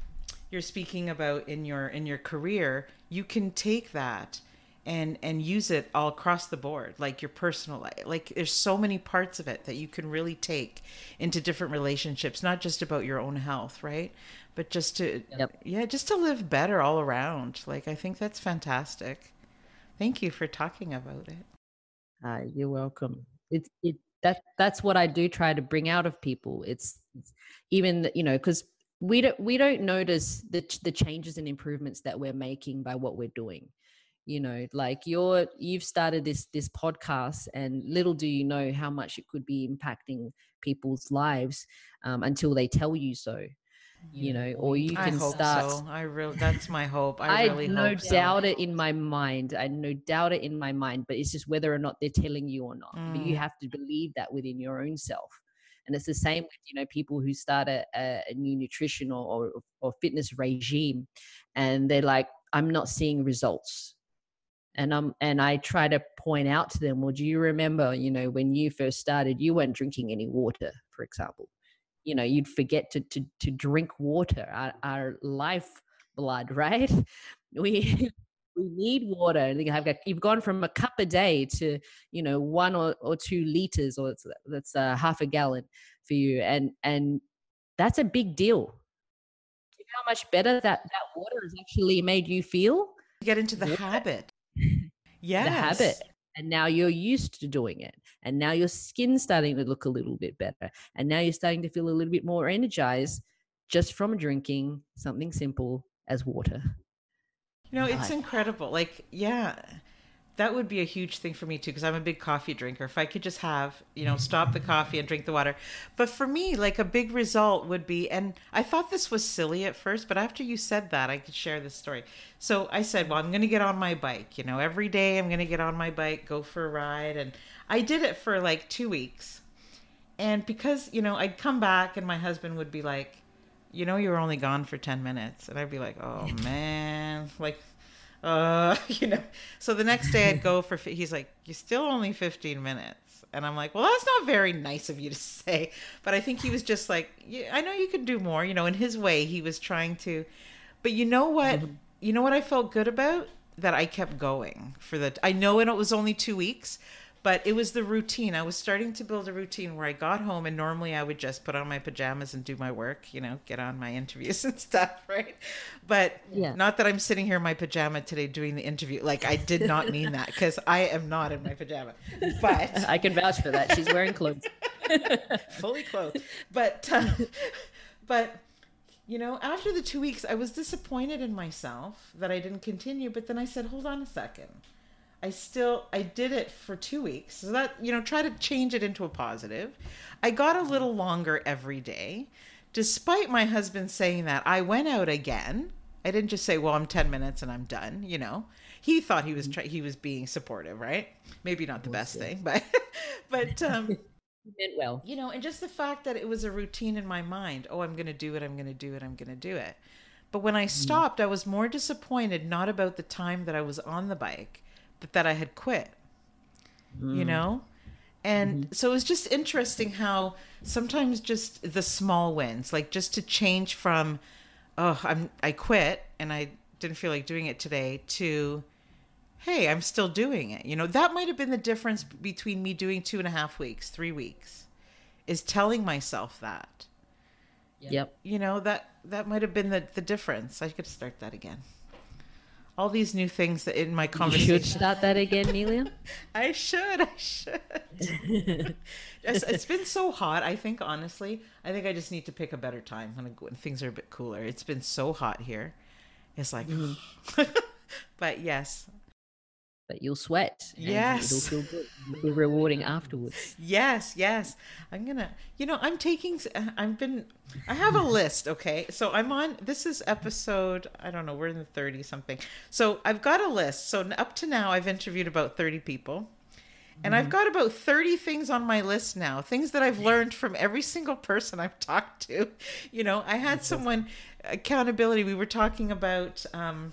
you're speaking about in your in your career, you can take that and and use it all across the board like your personal life like there's so many parts of it that you can really take into different relationships not just about your own health right but just to Yep. yeah just to live better all around like i think that's fantastic thank you for talking about it Uh, you're welcome. It's it that that's what I do try to bring out of people. It's, it's even you know because we don't we don't notice the the changes and improvements that we're making by what we're doing. You know, like you're you've started this this podcast, and little do you know how much it could be impacting people's lives um, until they tell you so. You know, or you i can hope start so i really that's my hope i, I, really no hope so. doubt it in my mind. I no doubt it in my mind, but it's just whether or not they're telling you or not. But you Mm. have to believe that within your own self. And it's the same with you know people who start a, a, a new nutrition or, or or fitness regime, and they're like, I'm not seeing results. And um and I try to point out to them, well, do you remember, you know, when you first started, you weren't drinking any water, for example. You know, you'd forget to to to drink water, our, our life blood, right? We we need water. And you have got, you've gone from a cup a day to you know one or, or two liters, or it's, that's uh, half a gallon for you, and and that's a big deal. Do you know how much better that that water has actually made you feel? get into the Water. habit yeah The habit. And now you're used to doing it. And now your skin's starting to look a little bit better. And now you're starting to feel a little bit more energized just from drinking something simple as water. You know, it's incredible. Like, yeah, that would be a huge thing for me too, because I'm a big coffee drinker. If I could just have, you know, stop the coffee and drink the water. But for me, like a big result would be, and I thought this was silly at first, but after you said that, I could share this story. So I said, well, I'm going to get on my bike. You know, every day I'm going to get on my bike, go for a ride. And I did it for like two weeks. And because, you know, I'd come back and my husband would be like, you know, you were only gone for 10 minutes. And I'd be like, oh man, like, uh, you know. So the next day I'd go for, he's like, you're still only 15 minutes. And I'm like, well, that's not very nice of you to say. But I think he was just like, yeah, I know you could do more. You know, in his way, he was trying to. But you know what? You know what I felt good about? That I kept going for the. I know it was only two weeks, but it was the routine. I was starting to build a routine where I got home and normally I would just put on my pajamas and do my work, you know, get on my interviews and stuff, right? But Yeah. not that I'm sitting here in my pajama today doing the interview. Like I did not mean that because I am not in my pajama. But I can vouch for that. She's wearing clothes. fully clothed. But uh, but you know, after the two weeks, I was disappointed in myself that I didn't continue. But then I said, hold on a second. I still I did it for two weeks. So that you know, try to change it into a positive. I got a little longer every day. Despite my husband saying that, I went out again. I didn't just say, "Well, I'm 10 minutes and I'm done," you know. He thought he was try- he was being supportive, right? Maybe not the best thing, but but um meant well. you know, and just the fact that it was a routine in my mind. Oh, I'm going to do it. I'm going to do it. I'm going to do it. But when I stopped, I was more disappointed not about the time that I was on the bike, but that I had quit. You mm. know? And mm-hmm. so it was just interesting how sometimes just the small wins, like just to change from, oh, I'm I quit and I didn't feel like doing it today to hey, I'm still doing it. You know, that might have been the difference between me doing two and a half weeks, three weeks, is telling myself that. Yep. You know, that that might have been the, the difference. I could start that again. All these new things that in my You conversation. should start that again, Nelia. I should. I should. it's, it's been so hot. I think honestly, I think I just need to pick a better time when, when things are a bit cooler. It's been so hot here. It's like, mm. but yes, but you'll sweat. and Yes. It'll feel good. It'll be rewarding afterwards. yes, yes. I'm gonna. You know, I'm taking. uh, I've been. I have a list. Okay, so I'm on. This is episode. I don't know. We're in the thirty something. So I've got a list. So up to now, I've interviewed about thirty people. And I've got about 30 things on my list now, things that I've learned from every single person I've talked to. You know, I had someone, accountability, we were talking about um,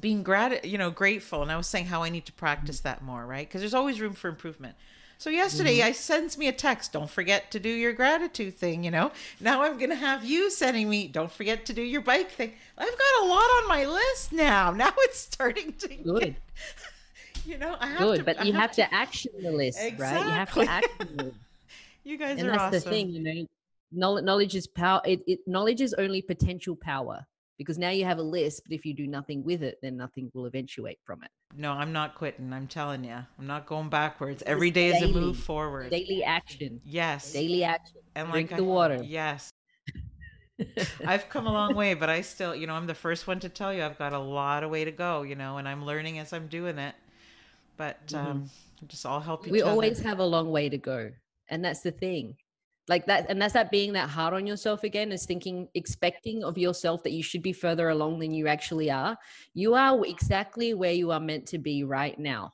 being grat- you know, grateful. And I was saying how I need to practice that more, right? Because there's always room for improvement. So yesterday, mm-hmm. I sends me a text. Don't forget to do your gratitude thing. You know. Now I'm gonna have you sending me. Don't forget to do your bike thing. I've got a lot on my list now. Now it's starting to. Good. Get, you know, I have Good, to, but I you have to action the list, right? You have to action. You guys and are that's awesome. the thing, you know. Knowledge, knowledge is power. It, it knowledge is only potential power because now you have a list, but if you do nothing with it, then nothing will eventuate from it. No, I'm not quitting. I'm telling you, I'm not going backwards. Every day is a move forward. Daily action. Yes. Daily action. and Drink like the I- water. Yes. I've come a long way, but I still, you know, I'm the first one to tell you I've got a lot of way to go, you know, and I'm learning as I'm doing it. But um, just all help each Mm-hmm. we other. always have a long way to go and that's the thing like that and that's that being that hard on yourself again is thinking expecting of yourself that you should be further along than you actually are. You are exactly where you are meant to be right now.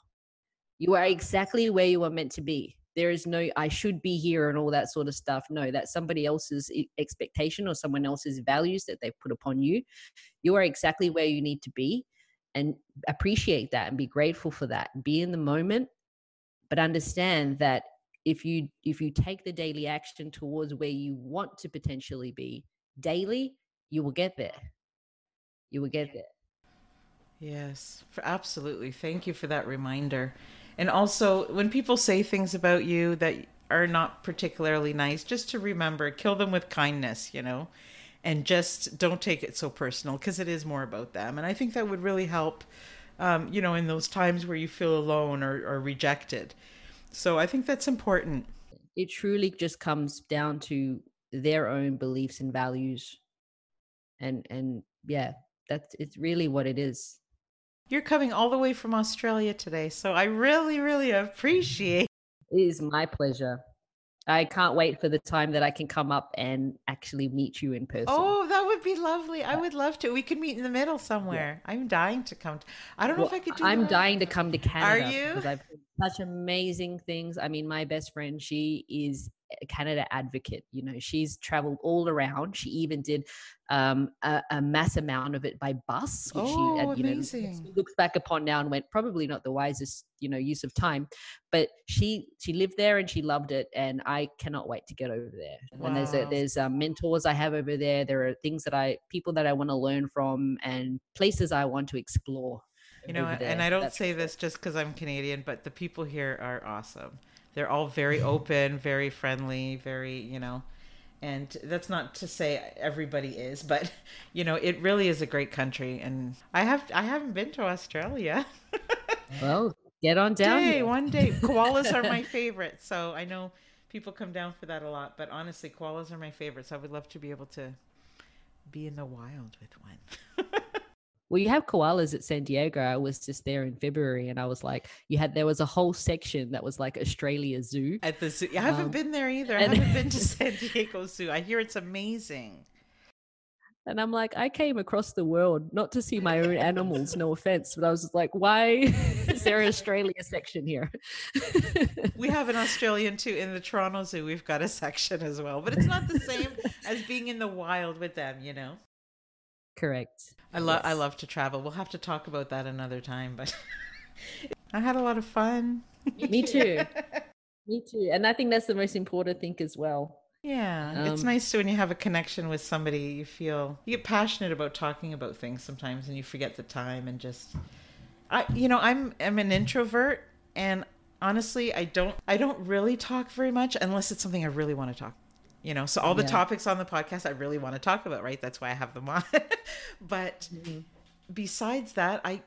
You are exactly where you are meant to be. There is no i should be here and all that sort of stuff. No that's somebody else's expectation or someone else's values that they've put upon you. You are exactly where you need to be and appreciate that and be grateful for that. Be in the moment but understand that if you if you take the daily action towards where you want to potentially be daily you will get there you will get there Yes, absolutely. Thank you for that reminder. And also, when people say things about you that are not particularly nice, just to remember, kill them with kindness, you know, and just don't take it so personal because it is more about them. And I think that would really help, um, you know, in those times where you feel alone or, or rejected. So I think that's important. it truly just comes down to their own beliefs and values and and yeah that's it's really what it is You're coming all the way from Australia today, so I really, really appreciate. it is my pleasure i can't wait for the time that i can come up and actually meet you in person Oh, would be lovely. I would love to. We could meet in the middle somewhere. I'm dying to come. To, I don't know if I could do I'm that. dying to come to Canada. Are you? Because I've heard such amazing things. I mean, my best friend, she is Canada advocate. You know, she's traveled all around. She even did um, a, a mass amount of it by bus, which Oh, she, you know, amazing. looks- back upon now and went probably not the wisest, you know, use of time. But she she lived there and she loved it, and I cannot wait to get over there. And there's a, there's um, mentors I have over there. There are things that I people that I want to learn from, and places I want to explore You know, and I don't that's say this just because I'm Canadian, but the people here are awesome. They're all very mm-hmm. open, very friendly, very, you know, and that's not to say everybody is, but you know, it really is a great country. And I have, I haven't been to Australia. Well, get on down. day, here. one day. Koalas are my favorite, so I know people come down for that a lot. But honestly, koalas are my favorites. I would love to be able to be in the wild with one. Well, you have koalas at San Diego. I was just there in February, and I was like, you had there was a whole section that was like Australia Zoo. At the zoo, I haven't Um, been there either. I haven't been to San Diego Zoo. I hear it's amazing. And I'm like, I came across the world not to see my own animals, no offense, but I was just like, why is there an Australia section here? We have an Australian too in the Toronto Zoo. We've got a section as well, but it's not the same as being in the wild with them. You know. Correct. I love I love to travel. We'll have to talk about that another time, but I had a lot of fun. Me too. Me too. And I think that's the most important thing as well. Yeah, it's Um, nice to when you have a connection with somebody. You feel you get passionate about talking about things sometimes, and you forget the time and just. I you know I'm I'm an introvert, and honestly, I don't I don't really talk very much unless it's something I really want to talk. You know, so all the Yeah. topics on the podcast I really want to talk about, right? That's why I have them on. but mm-hmm. besides that, I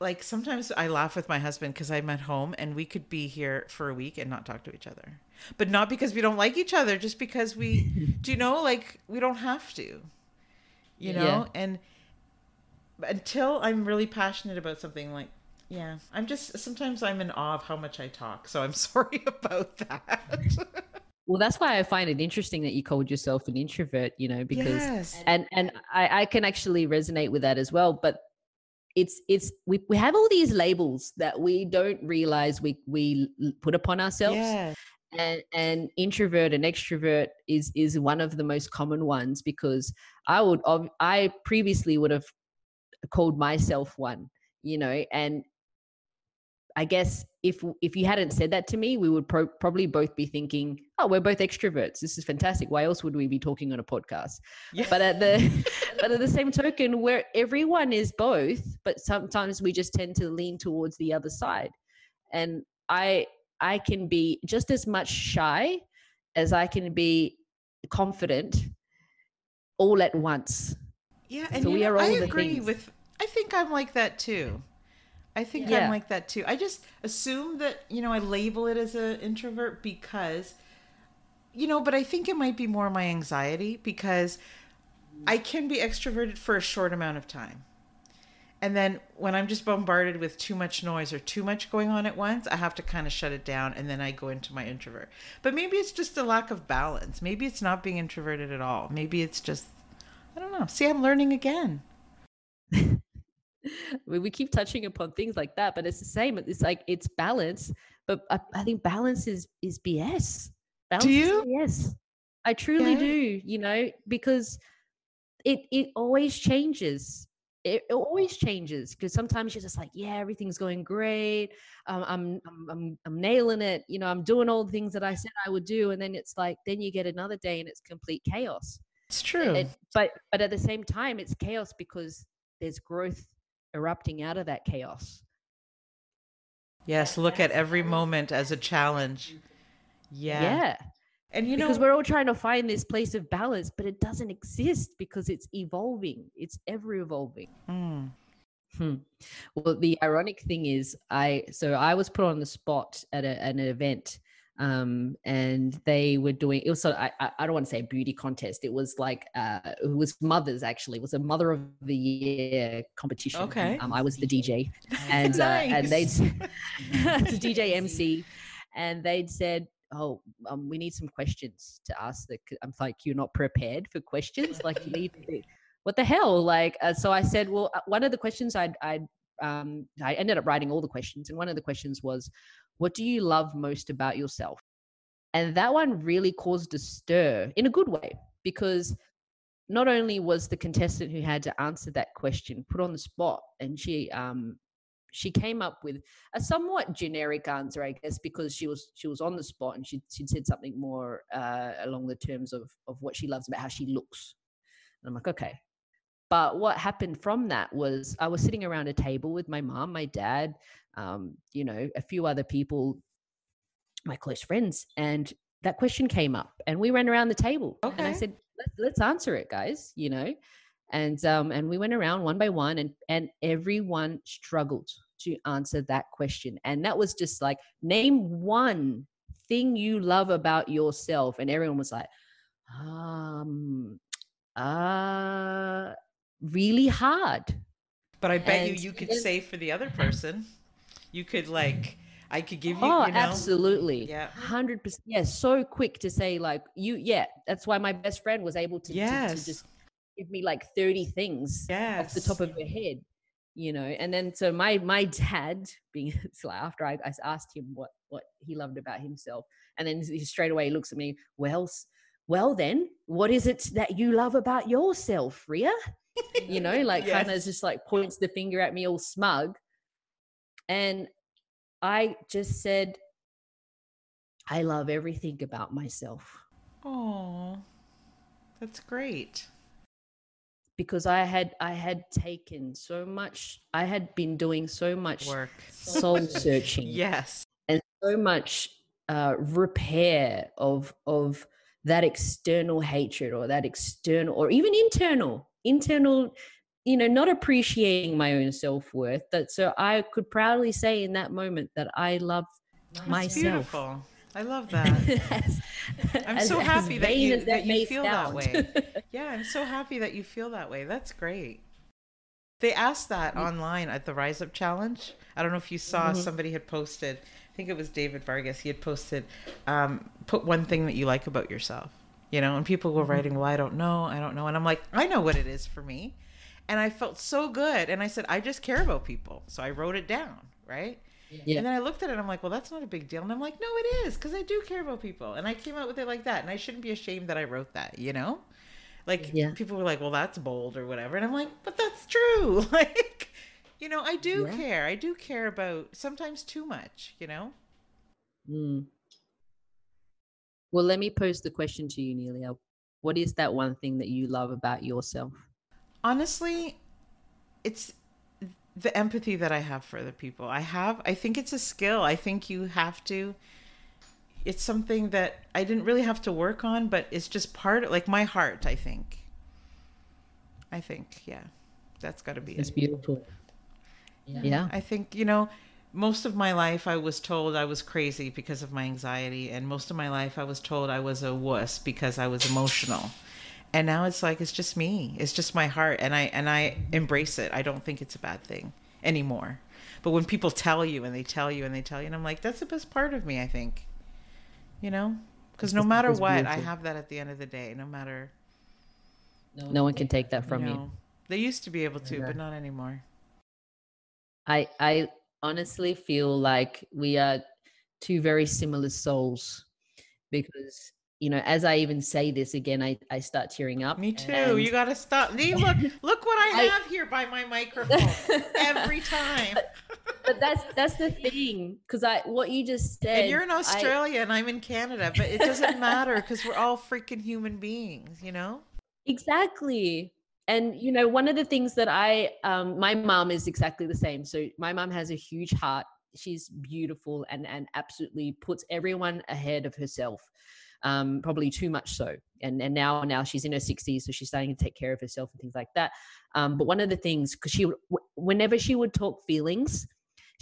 like sometimes I laugh with my husband because I'm at home and we could be here for a week and not talk to each other. But not because we don't like each other, just because we do you know, like we don't have to. You know? Yeah. And until I'm really passionate about something like yeah, I'm just sometimes I'm in awe of how much I talk. So I'm sorry about that. Well, that's why I find it interesting that you called yourself an introvert, you know, because yes. and and I, I can actually resonate with that as well. But it's it's we, we have all these labels that we don't realize we we put upon ourselves. Yeah. And and introvert and extrovert is is one of the most common ones because I would I previously would have called myself one, you know, and I guess if if you hadn't said that to me, we would pro- probably both be thinking, "Oh, we're both extroverts. This is fantastic. Why else would we be talking on a podcast?" Yeah. But at the but at the same token, where everyone is both, but sometimes we just tend to lean towards the other side. And I I can be just as much shy as I can be confident all at once. Yeah, and So we know, are I all the agree things. with. I think I'm like that too. I think Yeah. I'm like that too. I just assume that you know I label it as an introvert because, you know, but I think it might be more my anxiety because I can be extroverted for a short amount of time. And then when I'm just bombarded with too much noise or too much going on at once, I have to kind of shut it down and then I go into my introvert. But maybe it's just a lack of balance. Maybe it's not being introverted at all. Maybe it's just I don't know. See, I'm learning again. we, we keep touching upon things like that but it's the same it's like it's balance but i, I think balance is is bs balance you? is BS. i truly Yeah. do you know because it it always changes it, it always changes because sometimes you're just like yeah everything's going great um, I'm, I'm i'm i'm nailing it you know i'm doing all the things that i said i would do and then it's like then you get another day and it's complete chaos It's true. it, but but at the same time it's chaos because there's growth erupting out of that chaos yes, look at every moment as a challenge. yeah, Yeah. And you know, because we're all trying to find this place of balance but it doesn't exist because it's evolving it's ever evolving Mm. Hmm. Well, the ironic thing is, I so I was put on the spot at, a, at an event, um, and they were doing. It was so I I I don't want to say a beauty contest. It was like uh, it was mothers actually. It was a mother of the year competition. Okay. Um, I was the DJ, and uh, and they'd Nice. the DJ MC, and they'd said. Oh, um, we need some questions to ask. The, I'm like, you're not prepared for questions. Like, you need to what the hell like uh, so i said well uh, one of the questions i'd i'd um i ended up writing all the questions and one of the questions was what do you love most about yourself? And that one really caused a stir in a good way because not only was the contestant who had to answer that question put on the spot and she um she came up with a somewhat generic answer i guess because she was she was on the spot and she she'd said something more uh, along the terms of of what she loves about how she looks. And i'm like okay but what happened from that was I was sitting around a table with my mom, my dad, um, you know, a few other people, my close friends, and that question came up, and we ran around the table, and I said, let's, "Let's answer it, guys," you know, and um, and we went around one by one, and and everyone struggled to answer that question, and that was just like name one thing you love about yourself, and everyone was like, um, uh really hard. But I bet you And you could then- say for the other person, you could like, I could give you, oh, you know, absolutely. Yeah. Hundred percent. Yeah, so quick to say like you. Yeah, that's why my best friend was able to, to- to, Yes. just give me like thirty things yes, off the top of her head, you know. And then so my my dad being so after I, I asked him what what he loved about himself, and then he straight away looks at me. Well, well then, what is it that you love about yourself, Ria? you know, like kind of just like points the finger at me all smug. And I just said, I love everything about myself Oh, that's great. because I had I had taken so much I had been doing so much Work. soul searching Yes. and so much uh, repair of of that external hatred or that external or even internal internal you know not appreciating my own self-worth that so i could proudly say in that moment that i love That's myself beautiful. I love that. As- I'm as- so happy that you, as that you feel that way. Yeah, I'm so happy that you feel that way. That's great. They asked that online at the Rise Up Challenge. I don't know if you saw Mhm. somebody had posted. I think it was David Vargas. He had posted, um, put one thing that you like about yourself. You know, and people were writing, "Well, I don't know, I don't know," and I'm like, I know what it is for me, and I felt so good. And I said, I just care about people, so I wrote it down, right? yeah And then I looked at it and I'm like, well, that's not a big deal. And I'm like, no, it is because I do care about people. And I came out with it like that. And I shouldn't be ashamed that I wrote that, you know? Like, Yeah. people were like, well, that's bold or whatever. And I'm like, but that's true. like, you know, I do Yeah. care. I do care about sometimes too much, you know? Mm. Well, let me pose the question to you, Nelia. What is that one thing that you love about yourself? Honestly, it's the empathy that I have for other people. I have, I think it's a skill. I think you have to. It's something that I didn't really have to work on, but it's just part like my heart, I think. I think, yeah. That's got to be It's it. beautiful. Yeah. I think, you know, most of my life I was told I was crazy because of my anxiety, and most of my life I was told I was a wuss because I was emotional. And now it's like it's just me. It's just my heart and I and I embrace it. I don't think it's a bad thing anymore. But when people tell you and they tell you and they tell you and I'm like that's the best part of me, I think. You know? Cuz no matter that's what, I have that at the end of the day, no matter No one can take that from you. know. They used to be able to, Yeah. but not anymore. I I honestly feel like we are two very similar souls because you know as I even say this again I I start tearing up. Me too. and- You got to stop. Nee, look, look what I I- have here by my microphone every time. but that's that's the thing because I what you just said. And you're in I- Australia and I'm in Canada, but it doesn't matter because we're all freaking human beings, you know? Exactly. And you know, one of the things that I um my mom is exactly the same. So my mom has a huge heart. She's beautiful and and absolutely puts everyone ahead of herself. Um probably too much so. And and now now she's in her 60s so she's starting to take care of herself and things like that. Um but one of the things cuz she whenever she would talk feelings,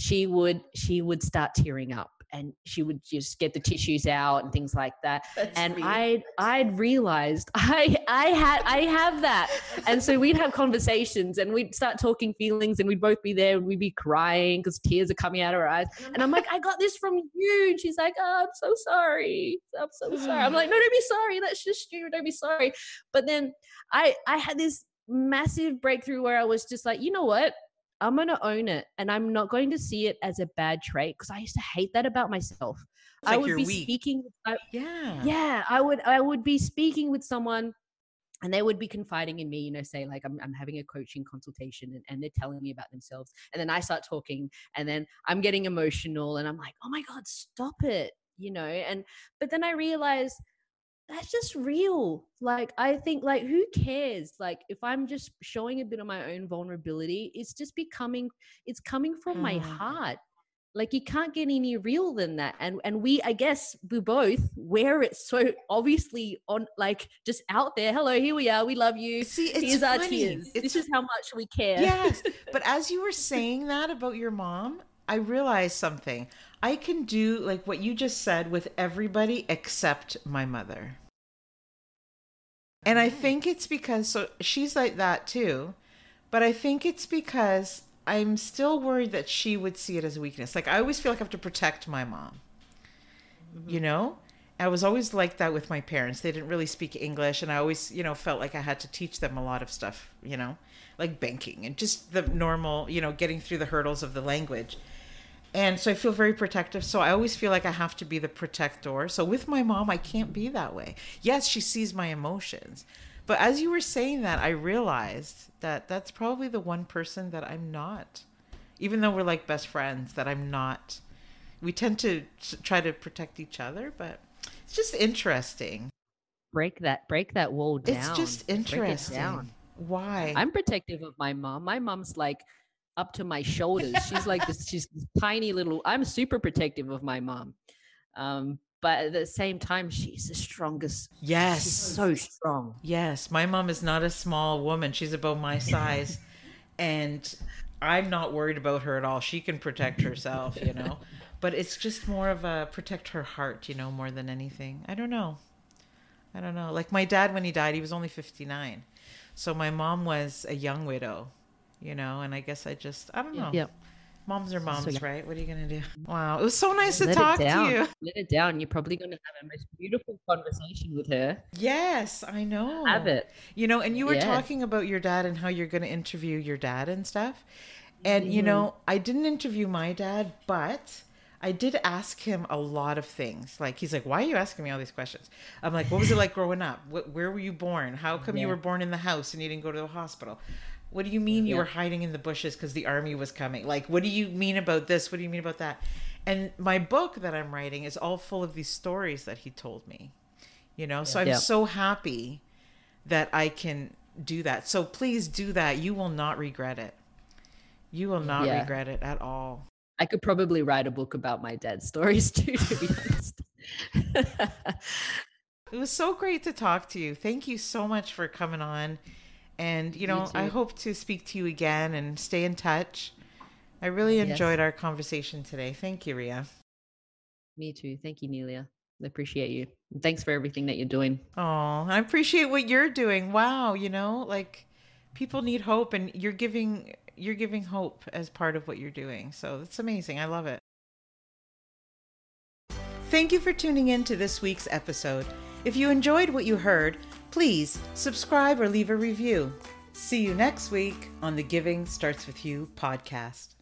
she would she would start tearing up and she would just get the tissues out and things like that. And I I'd realized I I had I have that, and so we'd have conversations and we'd start talking feelings, and we'd both be there and we'd be crying because tears are coming out of our eyes, mm-hmm. and I'm like, I got this from you, and she's like, oh, I'm so sorry, I'm so sorry. I'm like, no, don't be sorry, that's just you, don't be sorry. But then I I had this massive breakthrough where I was just like, you know what? I'm going to own it and I'm not going to see it as a bad trait because I used to hate that about myself. I like would be weak. speaking I, yeah. yeah i would i would be speaking with someone and they would be confiding in me you know say like i'm, I'm having a coaching consultation and, and they're telling me about themselves and then i start talking and then i'm getting emotional and i'm like oh my god stop it you know and but then i realize that's just real. Like i think like who cares? Like if i'm just showing a bit of my own vulnerability it's just becoming it's coming from my Mm. heart. Like you can't get any real than that. And and we i guess we both wear it so obviously on like just out there hello here we are we love you. See, it's here's our funny. tears. It's this is how much we care. Yes but as you were saying that about your mom i realized something. I can do like what you just said with everybody except my mother and i think it's because so she's like that too but i think it's because i'm still worried that she would see it as a weakness. Like i always feel like i have to protect my mom mm-hmm. you know? I was always like that with my parents. They didn't really speak english and i always you know felt like i had to teach them a lot of stuff you know? Like banking and just the normal you know getting through the hurdles of the language and so i feel very protective. So i always feel like i have to be the protector. So with my mom i can't be that way. Yes she sees my emotions. But as you were saying that i realized that that's probably the one person that i'm not. Even though we're like best friends that i'm not. We tend to try to protect each other but it's just interesting. Break that break that wall down. it's just it interesting. Down. why? I'm protective of my mom. My mom's like up to my shoulders she's like this she's this tiny little i'm super protective of my mom um but at the same time she's the strongest yes she's so strong Yes, my mom is not a small woman. She's about my size. and I'm not worried about her at all. She can protect herself, you know. but it's just more of a protect her heart, you know, more than anything. I don't know. I don't know. Like my dad when he died, he was only 59. So my mom was a young widow, you know, and I guess I just I don't know. Yep. Moms are moms, So, yeah. right? What are you gonna do? Wow, it was so nice to talk to you. Let it down. You're probably going to have a most beautiful conversation with her. Yes, I know. Have it. You know, and you were Yeah. talking about your dad and how you're going to interview your dad and stuff. And Mm-hmm. you know, I didn't interview my dad, but I did ask him a lot of things. Like he's like, "Why are you asking me all these questions?" I'm like, "What was it like growing up? What, where were you born? How come you were born in the house and you didn't go to the hospital?" What do you mean you Yeah. were hiding in the bushes because the army was coming? Like, what do you mean about this? What do you mean about that? And my book that I'm writing is all full of these stories that he told me. You know, so I'm Yeah. so happy that I can do that. So please do that. You will not regret it. You will not Yeah. regret it at all. I could probably write a book about my dad's stories too, to be honest. It was so great to talk to you. Thank you so much for coming on. And, you know, I hope to speak to you again and stay in touch. I really Yes. enjoyed our conversation today. Thank you, Ria. Me too. Thank you, Nelia. I appreciate you. And thanks for everything that you're doing. Oh, I appreciate what you're doing. Wow, you know, like people need hope and you're giving you're giving hope as part of what you're doing. So that's amazing. I love it. Thank you for tuning in to this week's episode. If you enjoyed what you heard, please subscribe or leave a review. See you next week on the Giving Starts With You podcast.